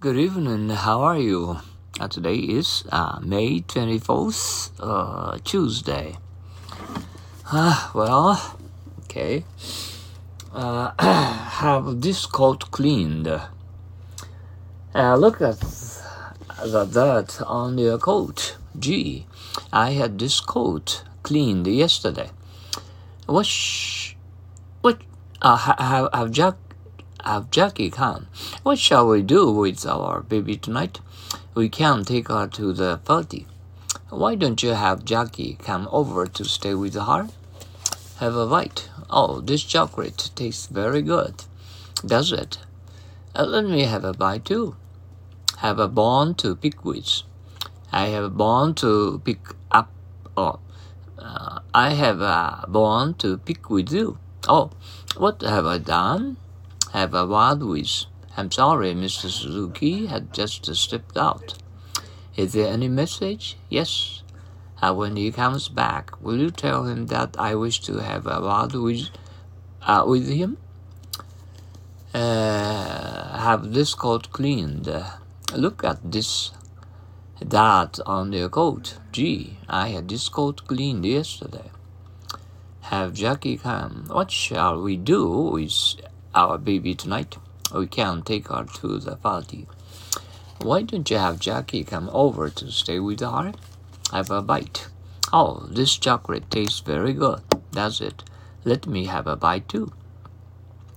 Good evening. How are you? Uh, today is uh, May 24th, uh, Tuesday. Uh, well, okay. Uh, have this coat cleaned. Uh, look at the dirt on your coat. Gee, I had this coat cleaned yesterday. What? Sh- what? Uh, have, have Jack have Jackie come. What shall we do with our baby tonight? We can't take her to the party. Why don't you have Jackie come over to stay with her? Have a bite. Oh, this chocolate tastes very good. Does it? Uh, let me have a bite too. Have a bone to pick with. I have a bone to pick up. Oh, uh, I have a bone to pick with you. Oh, what have I done? Have a word with. I'm sorry, Mr. Suzuki had just stepped out. Is there any message? Yes. Uh, when he comes back, will you tell him that I wish to have a word with, uh, with him? Uh, have this coat cleaned. look at this dot on your coat. Gee, I had this coat cleaned yesterday. Have Jackie come. What shall we do with our baby tonight. We can't take her to the party. Why don't you have Jackie come over to stay with her? Have a bite. Oh, this chocolate tastes very good, does it? Let me have a bite too.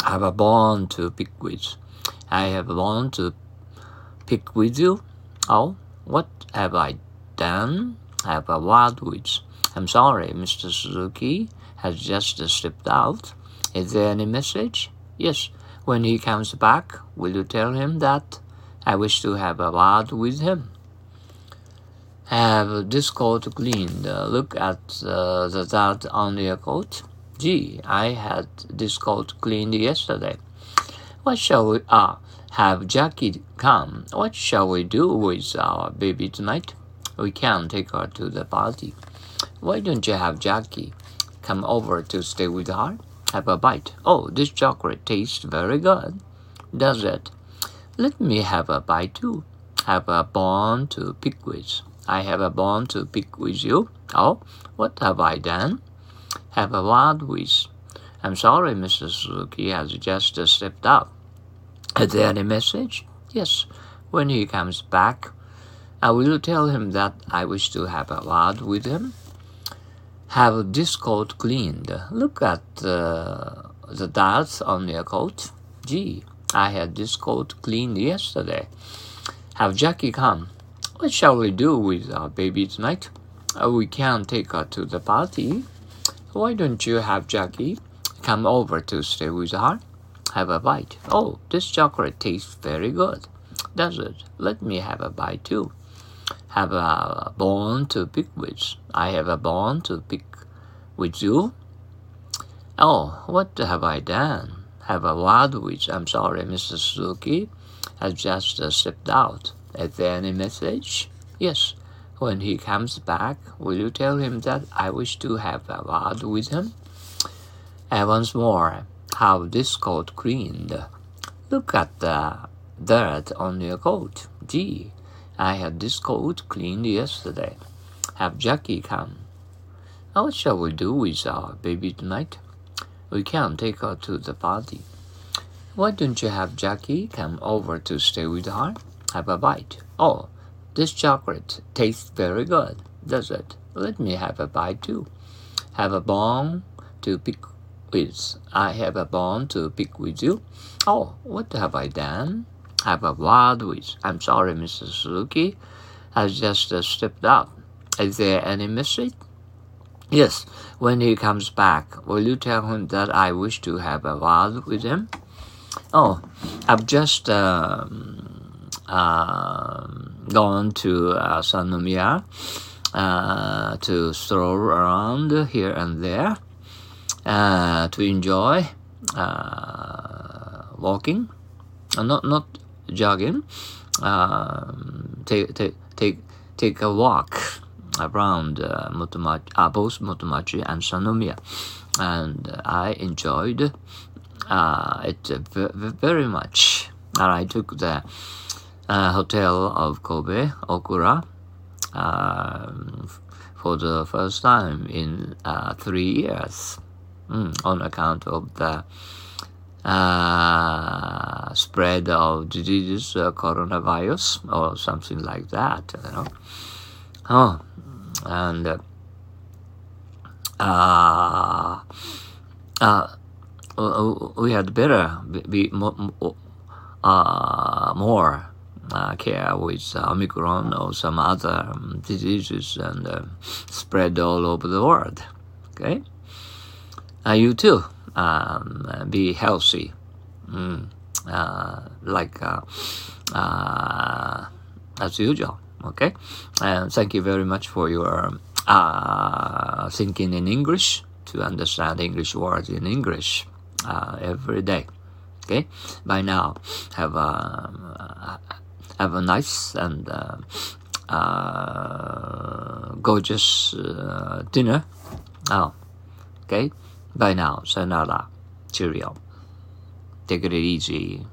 Have a bone to pick with. I have a bone to pick with you. Oh, what have I done? Have a word with. I'm sorry, Mr. Suzuki has just stepped out. Is there any message? Yes, when he comes back, will you tell him that I wish to have a word with him? Have this coat cleaned. Look at uh, the dirt on your coat. Gee, I had this coat cleaned yesterday. What shall we ah have Jackie come? What shall we do with our baby tonight? We can't take her to the party. Why don't you have Jackie come over to stay with her? Have a bite. Oh, this chocolate tastes very good. Does it? Let me have a bite too. Have a bone to pick with. I have a bone to pick with you. Oh, what have I done? Have a word with. I'm sorry, Mrs. Suzuki has just stepped up. Is there any message? Yes. When he comes back, I will tell him that I wish to have a word with him have this coat cleaned. Look at uh, the dots on your coat. Gee, I had this coat cleaned yesterday. Have Jackie come. What shall we do with our baby tonight? Uh, we can't take her to the party. Why don't you have Jackie come over to stay with her? Have a bite. Oh, this chocolate tastes very good. Does it? Let me have a bite too have a bone to pick with. I have a bone to pick with you. Oh, what have I done? Have a word with. I'm sorry, Mr. Suzuki has just uh, stepped out. Is there any message? Yes. When he comes back, will you tell him that I wish to have a word with him? And once more, have this coat cleaned. Look at the dirt on your coat. Gee, I had this coat cleaned yesterday. Have Jackie come. What shall we do with our baby tonight? We can't take her to the party. Why don't you have Jackie come over to stay with her? Have a bite. Oh, this chocolate tastes very good, does it? Let me have a bite too. Have a bone to pick with. I have a bone to pick with you. Oh, what have I done? Have a word with. I'm sorry, Mr. Suzuki has just uh, stepped up. Is there any message? Yes, when he comes back, will you tell him that I wish to have a word with him? Oh, I've just um, uh, gone to uh, Sannomiya uh, to stroll around here and there uh, to enjoy uh, walking. Uh, not jogging, um, take, take, take, take a walk around uh, Motomachi, both Motomachi and Sannomiya. And I enjoyed uh, it very much. And I took the uh, hotel of Kobe, Okura, um, for the first time in uh, three years mm, on account of the uh, spread of diseases, uh, coronavirus, or something like that. You know. Oh, and uh, uh, we had better be, be more, uh, more uh, care with Omicron or some other um, diseases and uh, spread all over the world. Okay, uh, you too um, be healthy, mm, uh, like uh, uh, as usual. Okay, and thank you very much for your thinking in English to understand English words in English every day. Okay, by now have a have a nice and uh, uh, gorgeous uh, dinner. Oh, okay. Bye now. Sayonara. Cheerio. Take it easy.